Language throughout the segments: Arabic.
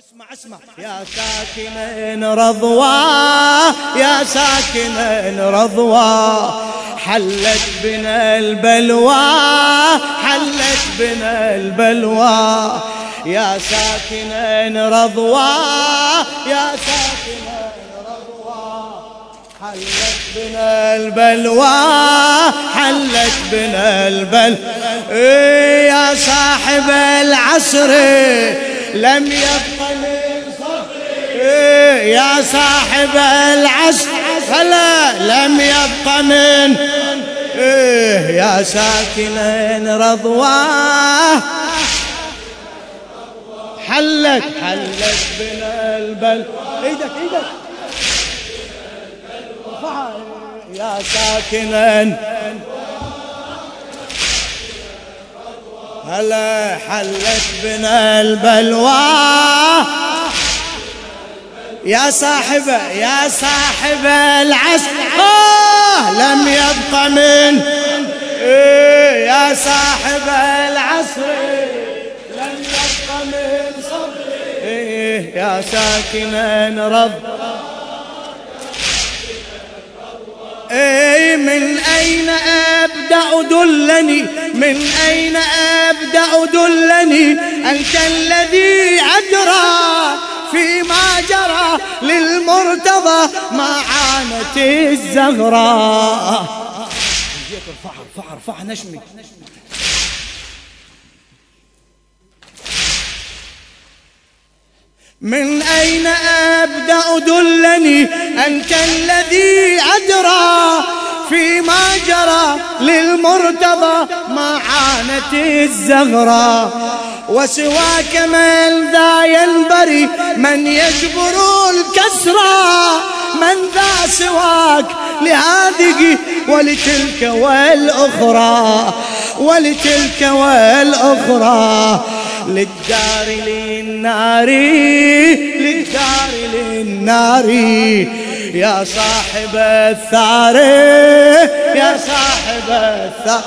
اسمع اسمع. يا ساكن رضوى يا ساكن رضوى. حلت بنا البلوى حلت بنا البلوى. يا ساكن رضوى يا ساكن رضوى. حلت بنا البلوى حلت بنا البل. إيه يا صاحب العصر لم يبق من صبري إيه يا صاحب العصر هلا لم يبق من إيه يا ساكن رضواه حلت حلت بنا البل. إيدك إيدك. يا ساكنا هلا حلت بنا البلوى. يا صاحب يا صاحب العسل آه لم يبق من. إيه يا صاحب العصر. لم يبق من صبري إيه يا ساكنا رب. اي من أين أبدأ دلني؟ من أين أبدأ دلني؟ أنت الذي أدرى. فيما جرى للمرتضى ما عانت الزهراء ارفعها ارفعها ارفعها نشمي من أين أبدأ دلني أنت الذي أدرى فيما جرى للمرتضى ما عانت الزغرى وسواك من ذا ينبري من يجبر الكسرى من ذا سواك لهذه ولتلك والأخرى ولتلك والأخرى. للدار للنار للدار للنار. يا صاحب الثار يا صاحب الثار.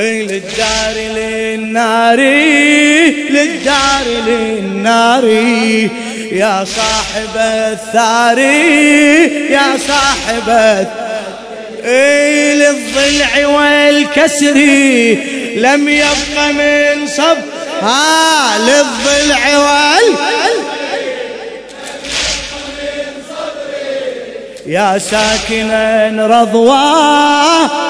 للدار للنار للدار للنار يا صاحب الثار يا صاحب اي للضلع والكسر لم يبق من صبر. ها للضلع وال يا ساكنا رضوى.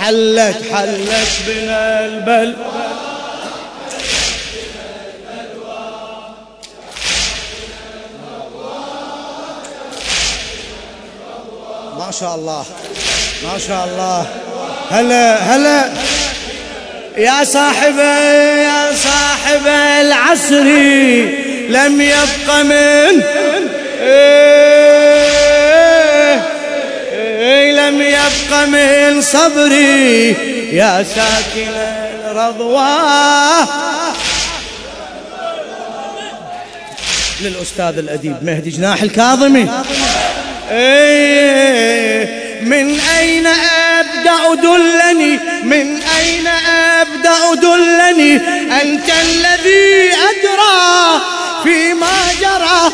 حلت حلت بنا البل. ما شاء الله ما شاء الله. هلا هلا. يا صاحب يا صاحب العصر لم يبق من إيه؟ يبق من صبري يا ساكن الرضوى. للأستاذ الأديب مهدي جناح الكاظمي. إيه من أين أبدأ دلني؟ من أين أبدأ دلني؟ أنت الذي أدرى فيما جرى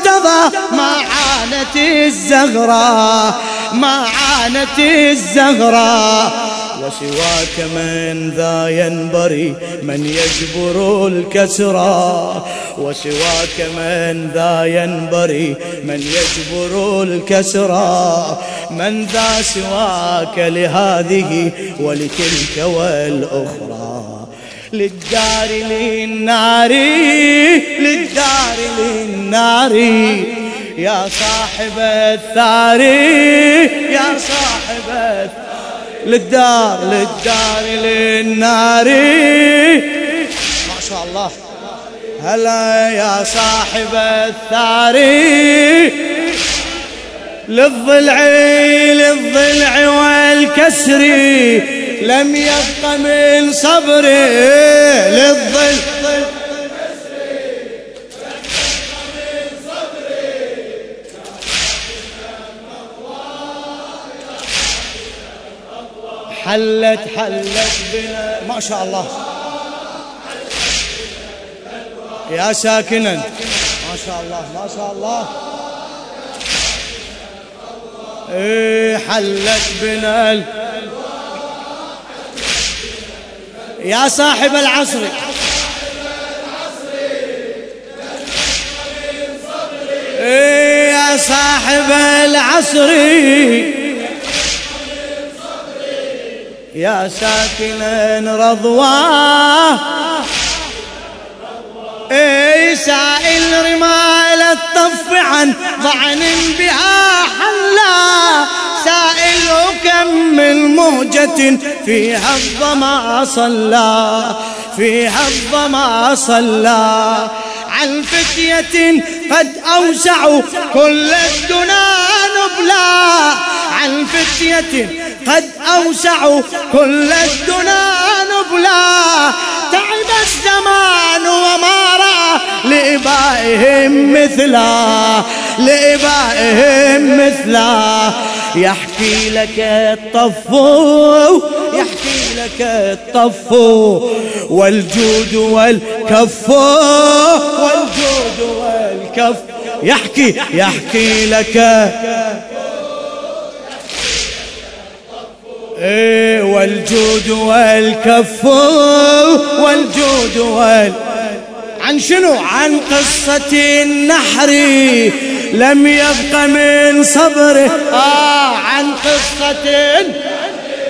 للمرتضى ما عانت الزغراء ما عانت الزغراء وسواك من ذا ينبري من يجبر الكسرى. وسواك من ذا ينبري من يجبر الكسرى. من ذا سواك لهذه ولتلك والأخرى. للدار للنار للدار للنار. يا صاحب الثار يا صاحب للدار للدار للنار. ما شاء الله. هلا يا صاحب الثار. للضلع للضلع والكسر. لم يبق من صبري للضلع حلت حلت بنا. ما شاء الله. يا ساكنا. ما شاء الله ما شاء الله. إيه حلت بنا. يا صاحب العصر. إيه يا صاحب العصر. يا ساكنا رضواه اي سائل رمال الطف عن ضعن بها من مهجة فيها الظما صلى فيها الظما صلى. عن فتية قد أوسعوا كل الدنا نبلا عن فتية قد أوسعوا كل الدنا نبلا تعب الزمان وما رأى لإبائهم مثلا لإبائهم مثلا. يحكي لك الطفو يحكي لك الطفو والجود والكف والجود والكف. يحكي يحكي لك. إيه والجود والكف والجود وال عن شنو؟ عن قصة النحر. لم يبق من صبره آه عن قصة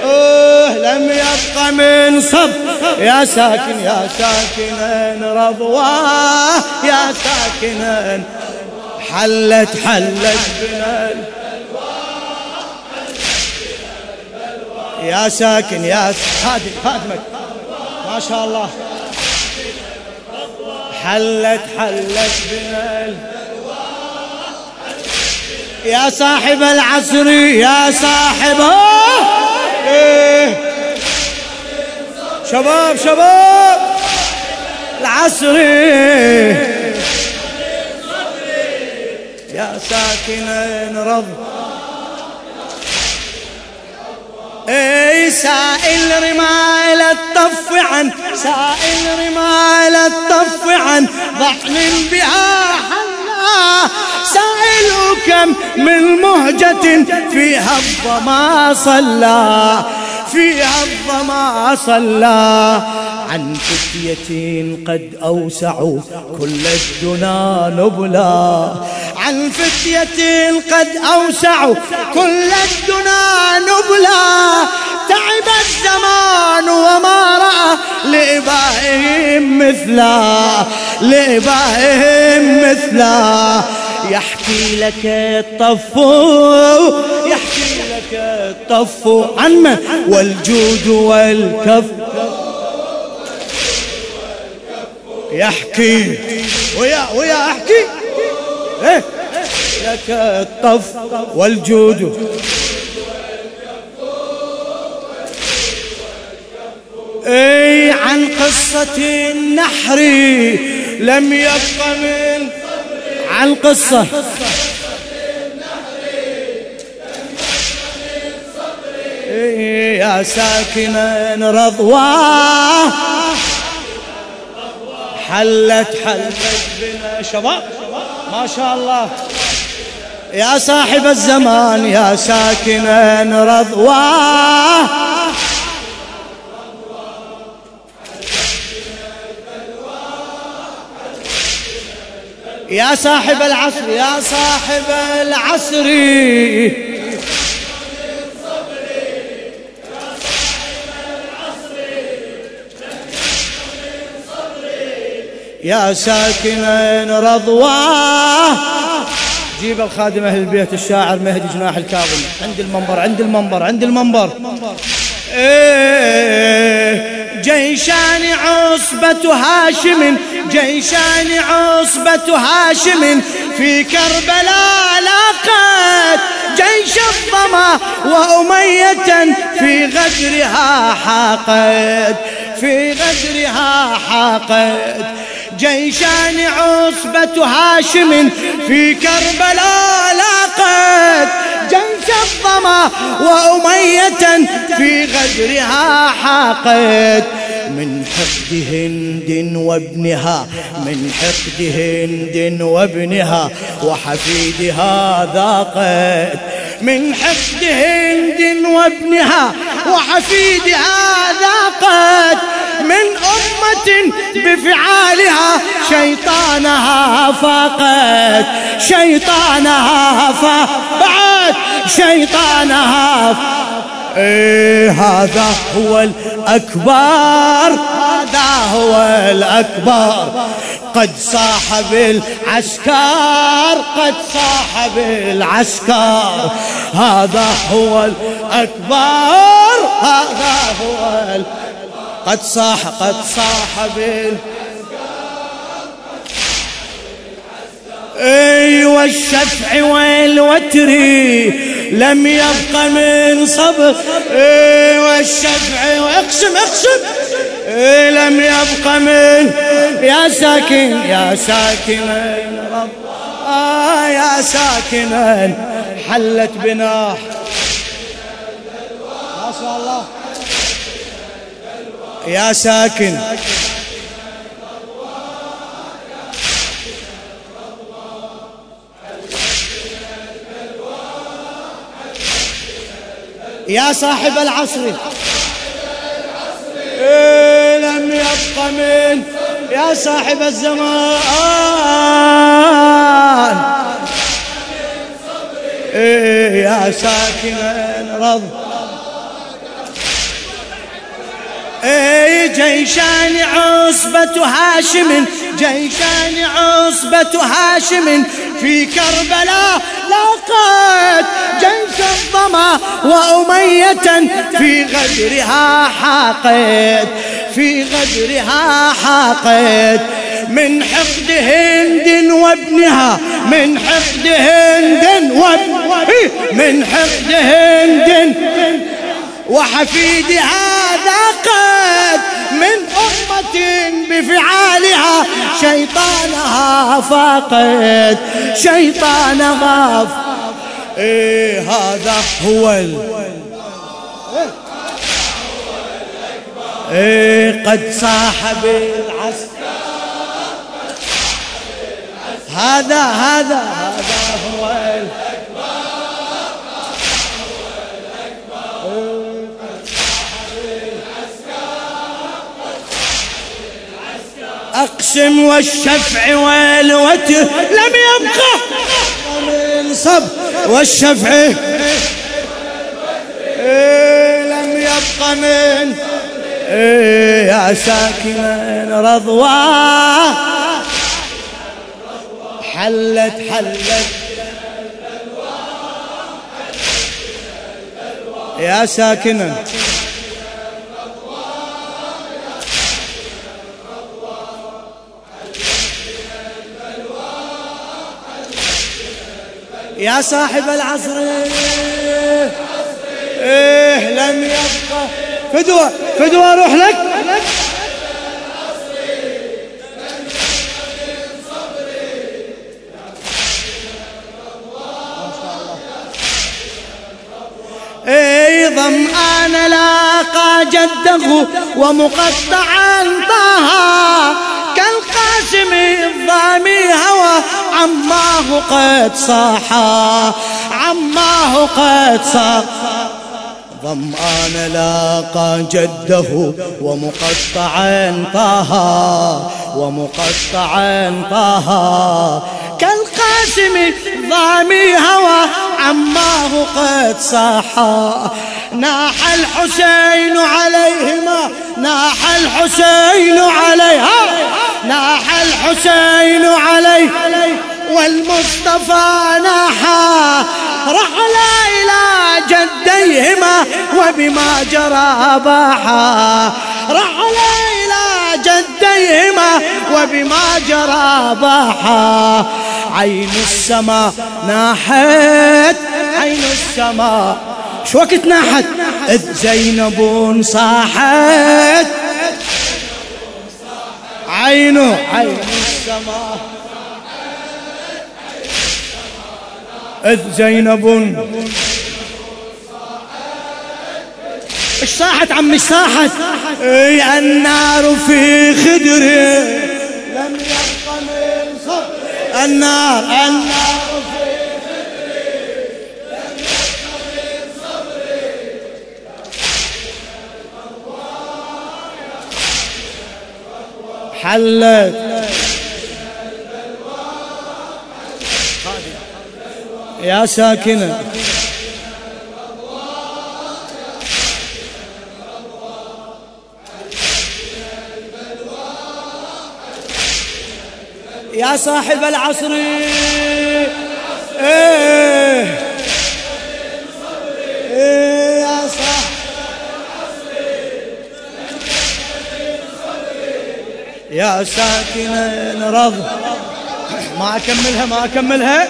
أوه لم يبق من صبر. يا ساكن يا ساكنا رضواه يا ساكنا حلت حلت بنا. يا ساكن يا خادم خادمك ما شاء الله. حلت حلت بنا يا صاحب العصر يا صاحب إيه. شباب شباب العصر. يا ساكن رض إي سائل رمال الطف عن سائل رمال الطف عن. ضحن بها حلا سائل كم من مهجة. فيها الظما صلى فيها الظما صلى. عن فتية قد أوسعوا كل الدنا نبلا. عن فتية قد أوسعوا كل الدنا نبلا. لإبائهم مثلا لإبائهم مثلا. يحكي لك الطفو يحكي لك الطفو عن من والجود والكف. يحكي ويا ويا أحكي. إيه؟ لك الطف والجود. أي عن قصة النحر لم يبق من عن قصة. إيه يا ساكنا رضواه حلت حلت بنا شباب. ما شاء الله. يا صاحب الزمان يا ساكنا رضواه يا صاحب العصر يا صاحب العصر. يا ساكنا رضواه جيب الخادم أهل البيت الشاعر مهدي جناح الكاظم عند المنبر عند المنبر عند المنبر. إيه. جيشان عصبة هاشم جيشان عصبة هاشم. في كربلاء لاقت جيش الظما وأمية في غدرها حاقد في غدرها حاقد جيشان عصبة هاشم في كربلاء لاقت جيش الظما وأمية في غدرها حاقت. من حقد هند وابنها من حقد هند وابنها وحفيدها ذاقت. من حقد هند وابنها وحفيدها ذاقت. من أمة بفعالها شيطانها فاقت. شيطانها فاقت. شيطانها إيه هذا هو الأكبر هذا هو الأكبر. قد صاح بالعسكر قد صاح بالعسكر هذا هو الأكبر هذا هو الأكبر قد صاح قد صاح بال أيوه الشفع والوتر لم يبق من صبر. أيوه الشفع اقسم اقسم. إيه لم يبق من يا ساكن يا ساكنا رب آه يا ساكنا حلت بناح ما شاء الله. يا ساكن. يا صاحب العصر. إيه لم يبق من يا صاحب الزمان. إيه يا ساكن رض اي جيشان عصبة هاشم جيشان عصبة هاشم. في كربلاء لاقت جيش الظما وأمية في غدرها حاقد في غدرها حاقد من حقد هند وابنها من حقد هند وابنها من حقد هند. وحفيدها ذاقت من أمة بفعالها شيطانها فاقد شيطانها إيه هذا هو ال... إيه قد صاحب العسكر. هذا هذا هذا هو ال... أقسم والشفع والوتر لم يبقى. من صب. والشفع. إيه لم يبقى من. إيه يا ساكن رضوى. حلت حلت. يا ساكنا يا صاحب العصر. إيه لم يبقى. فدوة فدوة أروح لك؟ اي ظمآن لاقى جده ومقطعا طه كالقاسم الضامي هوى. عماه قد صاحا عماه قد صاحا. ظمآن لاقى جده ومقطعا طه ومقطعا طه كالقاسم ضامي هوى عماه قد صاحا. ناح الحسين عليهما ناح الحسين عليها. ناح الحسين عليه والمصطفى ناحا رحل إلى جديهما وبما جرى باحا رحل إلى جديهما وبما جرى باحا عين السماء ناحت عين السماء شو وقت ناحت؟ زينب صاحت. عينه. عين السماء إذ زينب صاحت عم مش صاحت إي النار في خدري لم يبق من صبري النار النار. حلت يا ساكنة. يا صاحب العصر. إيه. يا ساكن رض. ما أكملها ما أكملها.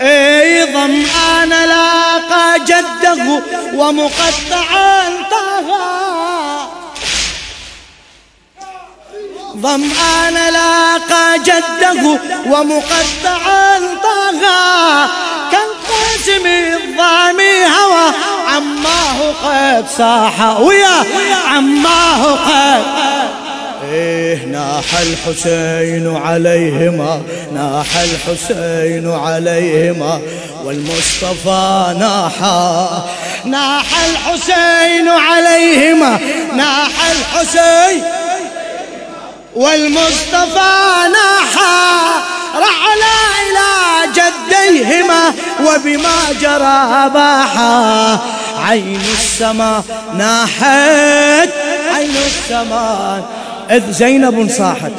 اي ظمآن لاقى جده ومقطعا طغى ظمآن لاقى جده ومقطعا طغى كالقاسم الضامي هوى. عماه قد صاح ويا عماه قد إيه ناح الحسين عليهما ناح الحسين عليهما والمصطفى ناحا ناح الحسين عليهما ناح الحسين والمصطفى ناحا رحلا إلى جديهما وبما جرى باحا عين السماء ناحت عين السماء إذ زينب صاحت.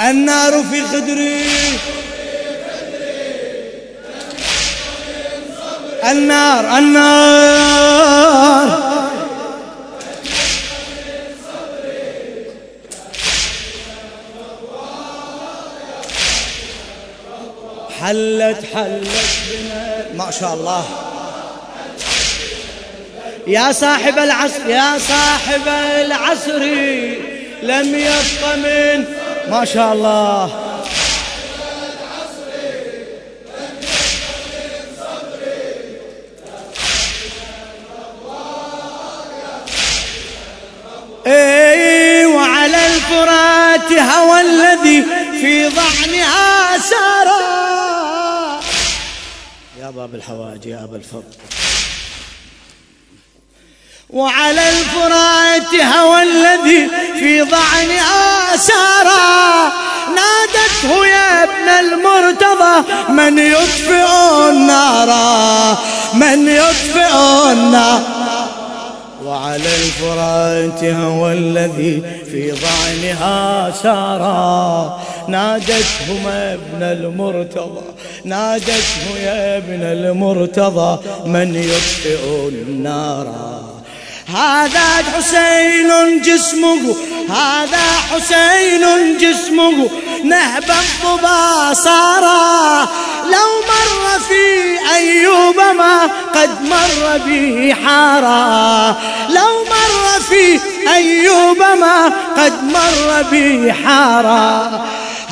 النار في خدري النار النار. حلت حلت بنا ما شاء الله. يا صاحب العصر يا صاحب العصر لم يبق من ما شاء الله. اي وعلى الفرات هوى الذي في ضعنها سارا يا باب الحواج يا ابا الفضل. وعلى الفرات هوى الذي في ضعنها سارا نادته يا ابن المرتضى من يطفئ النار من يطفئ النار. وعلى الفرات هو الذي في ضعنها سارا نادته ما ابن المرتضى نادته يا ابن المرتضى من يطفئ النار. هذا حسين جسمه هذا حسين جسمه نهب الضبا صارا. لو مر في أيوب ما قد مر به حارا. لو مر في أيوب ما قد مر به حارا.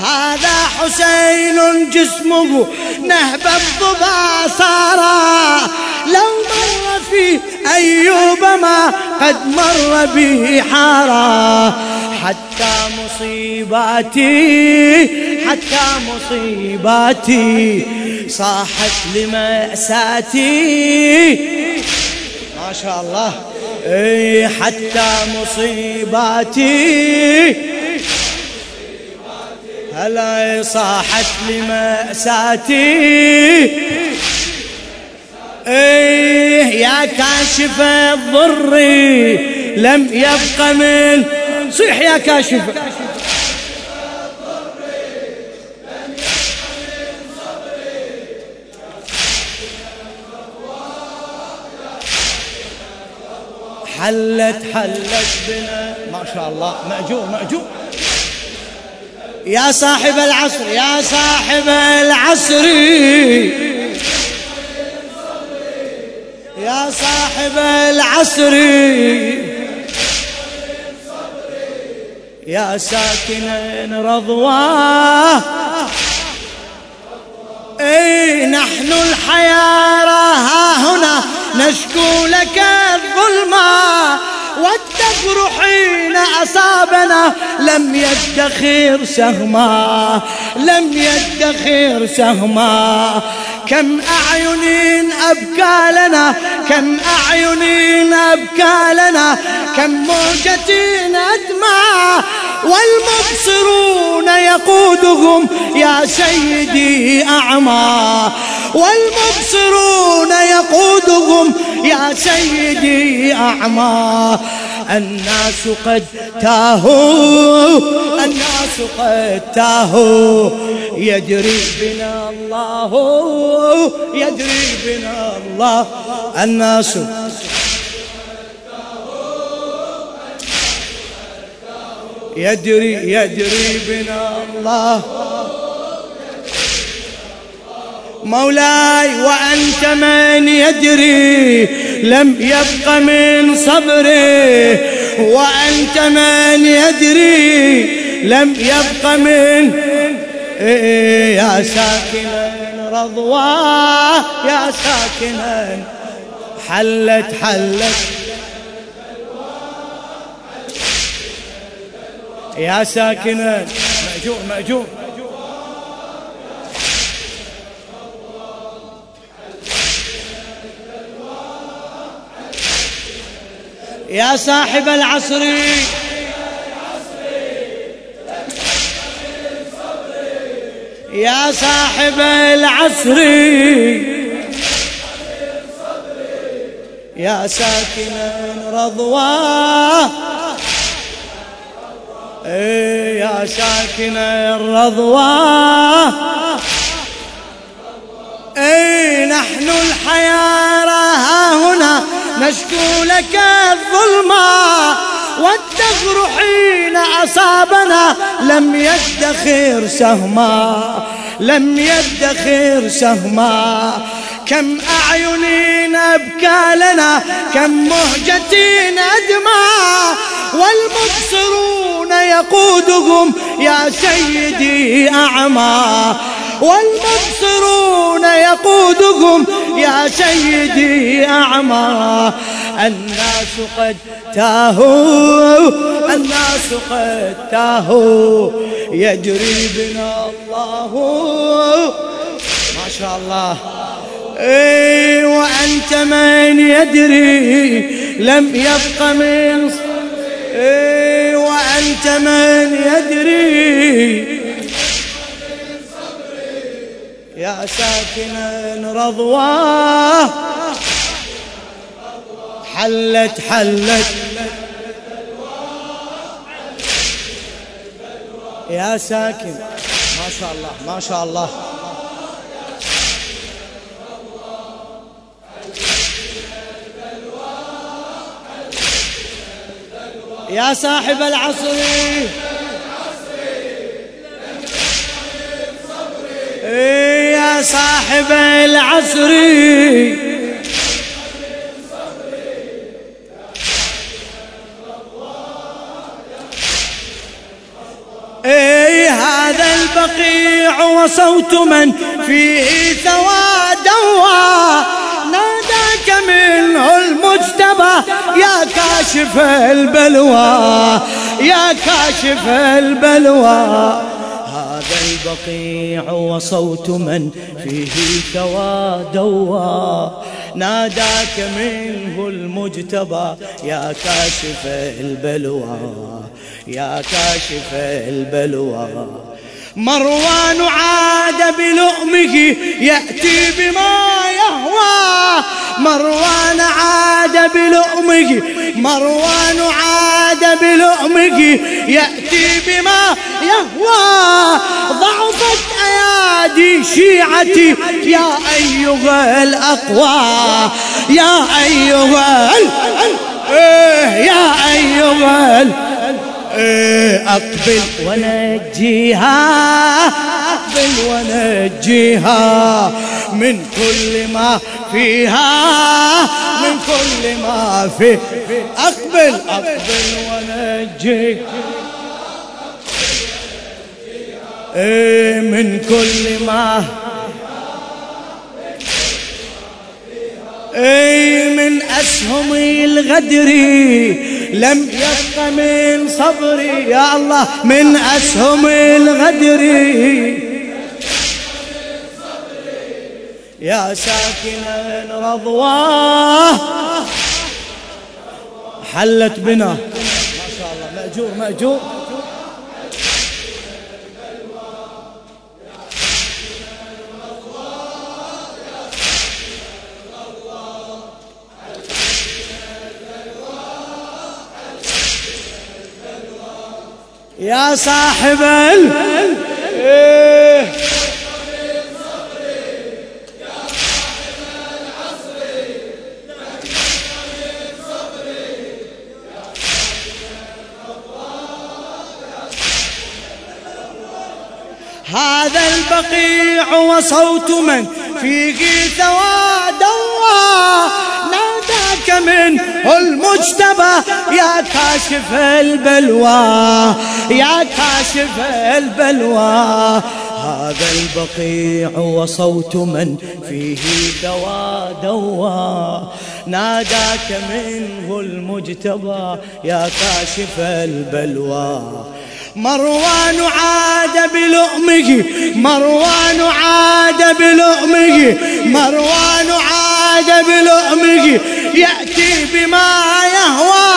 هذا حسين جسمه نهب الضبا صارا لو مر في أيوب ما قد مر به حارا. حتى مصيباتي حتى مصيباتي صاحت لمأساتي. ما شاء الله. إي حتى مصيباتي هلا صاحت لمأساتي. إيه يا كاشف الضر لم يبق من صيح يا كاشف. حلت حلت بنا. ما شاء الله. مأجور مأجور. يا صاحب العصر يا صاحب العصر. يا صاحب العصر. يا ساكن رضواه إي نحن الحيارى ها هنا. نشكو لك الظلمة والدهر حين أصابنا لم يدخر سهما لم يدخر سهما. كم أعين أبكى لنا كم أعين أبكى لنا. كم موجة أدمى والمبصرون يقودهم. يا سيدي أعمى والمبصرون يقودهم. يا سيدي أعمى. الناس قد تاهوا الناس قد تاهوا. يدري بنا الله يدري بنا الله. الناس يدري يدري بنا الله. مولاي وأنت من يدري لم يبق من صبري وأنت من يدري لم يبق من يا ساكنا رضواه يا ساكنا حلت حلت. يا ساكنا. مأجور مأجور. يا صاحب العصر. يا صاحب العصر. يا ساكنا رضواه إيه يا ساكن الرضوى اي نحن الحيارى ها هنا. نشكو لك الظلمة والدهر حين أصابنا. لم يدخر سهما لم يدخر سهما. كم أعين أبكى لنا كم مهجة أدمى. والمبصرون يقودهم يا سيدي أعمى. والمبصرون يقودهم يا سيدي أعمى الناس قد تاهوا الناس قد تاهوا يجري بنا الله. ما شاء الله. اي وأنت من يدري لم يبق من اي وأنت من يدري يا ساكنا رضواه حلت حلت. يا ساكن. ما شاء الله ما شاء الله. يا صاحب العصر. يا صاحب العصر. اي هذا البقيع وصوت من فيه ثوى دوا ناداك منه المجتبى. يا كاشف البلوى يا كاشف البلوى. البقيع وصوت من فيه ثوى دوا ناداك منه المجتبى يا كاشف البلوى يا كاشف البلوى. مروان عاد بلؤمه يأتي بما يهوى. مروان عاد بلؤمه مروان عاد بلؤمه يأتي بما يهوى. ضعفت أيادي شيعتي يا أيها الأقوى يا أيها يا أيها أقبل ونجيها أقبل ونجيها. من كل ما فيها من كل ما في أقبل أقبل ونجيها. إيه من كل ما أي من اسهم الغدر لم يبق من صبري يا الله من اسهم الغدر. يا ساكنا رضواه حلت بنا. ما شاء الله مأجور مأجور. يا صاحب ال إيه. هذا البقيع وصوت من فيه ثوى من المجتبى. يا كاشف البلوى يا كاشف البلوى. هذا البقيع وصوت من فيه دوا دوا. ناداك منه المجتبى يا كاشف البلوى. مروان عاد بلؤمه مروان عاد بلؤمه مروان عاد بلؤمه. يأتي بما يهوى.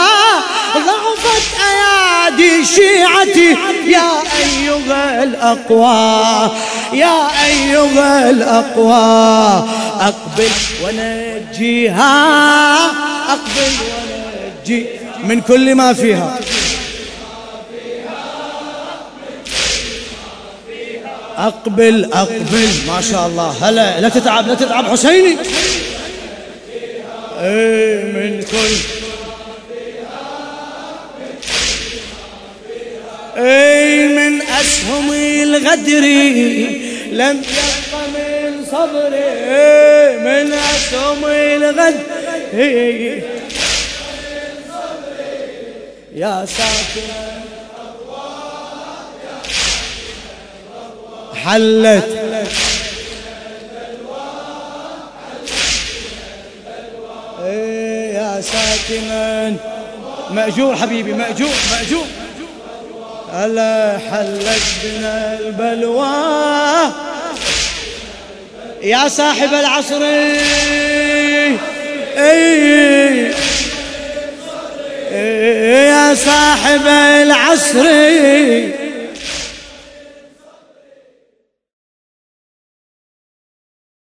ضعفت أيادي شيعتي. يا أيها الأقوى يا أيها الأقوى أقبل ونجيها. أقبل ونجي من كل ما فيها. أقبل أقبل. ما شاء الله. هلا لا تتعب لا تتعب حسيني. إيه من كل اي من اسهم الغدر لم يبق من صبري اي من اسهم الغدر يا ساكن حلت ساكنا مأجور حبيبي مأجور مأجور. ألا حلت بنا البلوى. يا صاحب العصر. إيه يا صاحب العصر.